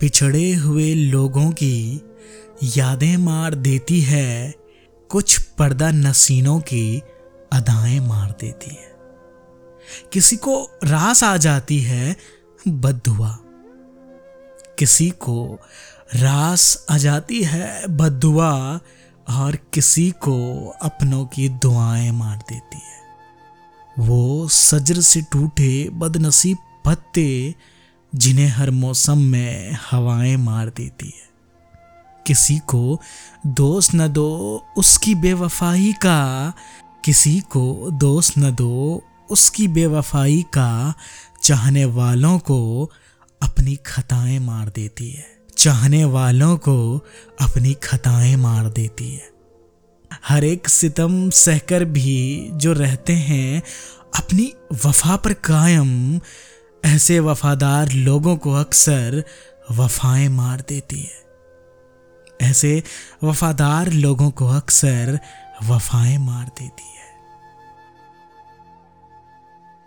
बिछड़े हुए लोगों की यादें मार देती है, कुछ पर्दा नसीनों की अदाएँ मार देती है। किसी को रास आ जाती है बदुआ किसी को रास आ जाती है बदुआ और किसी को अपनों की दुआएँ मार देती है। वो सजर से टूटे बदनसीब पत्ते जिन्हें हर मौसम में हवाएँ मार देती है। किसी को दोस्त न दो उसकी बेवफाई का। किसी को दोस्त न दो उसकी बेवफाई का। चाहने वालों को अपनी खताएँ मार देती है। चाहने वालों को अपनी खताएँ मार देती है। हर एक सितम सहकर भी जो रहते हैं, अपनी वफा पर कायम ऐसे वफादार लोगों को अक्सर वफाएँ मार देती है। ऐसे वफादार लोगों को अक्सर वफाएँ मार देती है।